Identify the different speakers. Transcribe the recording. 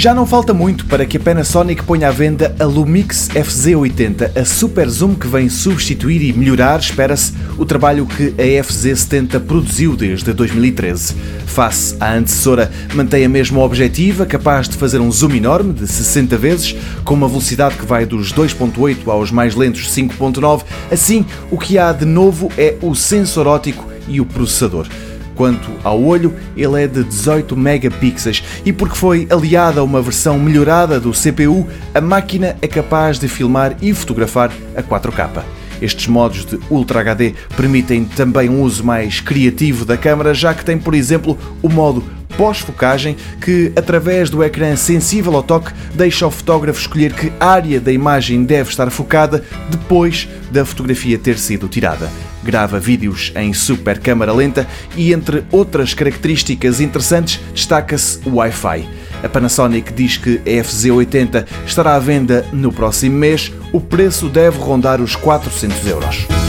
Speaker 1: Já não falta muito para que a Panasonic ponha à venda a Lumix FZ80, a super zoom que vem substituir e melhorar, espera-se, o trabalho que a FZ70 produziu desde 2013. Face à antecessora, mantém a mesma objetiva, capaz de fazer um zoom enorme de 60 vezes, com uma velocidade que vai dos 2.8 aos mais lentos 5.9. Assim, o que há de novo é o sensor óptico e o processador. Quanto ao olho, ele é de 18 megapixels e porque foi aliada a uma versão melhorada do CPU, a máquina é capaz de filmar e fotografar a 4K. Estes modos de Ultra HD permitem também um uso mais criativo da câmera, já que tem, por exemplo, o modo pós-focagem que, através do ecrã sensível ao toque, deixa o fotógrafo escolher que área da imagem deve estar focada depois da fotografia ter sido tirada grava vídeos em super câmara lenta e, entre outras características interessantes, destaca-se o Wi-Fi. A Panasonic diz que a FZ80 estará à venda no próximo mês. O preço deve rondar os 400 euros.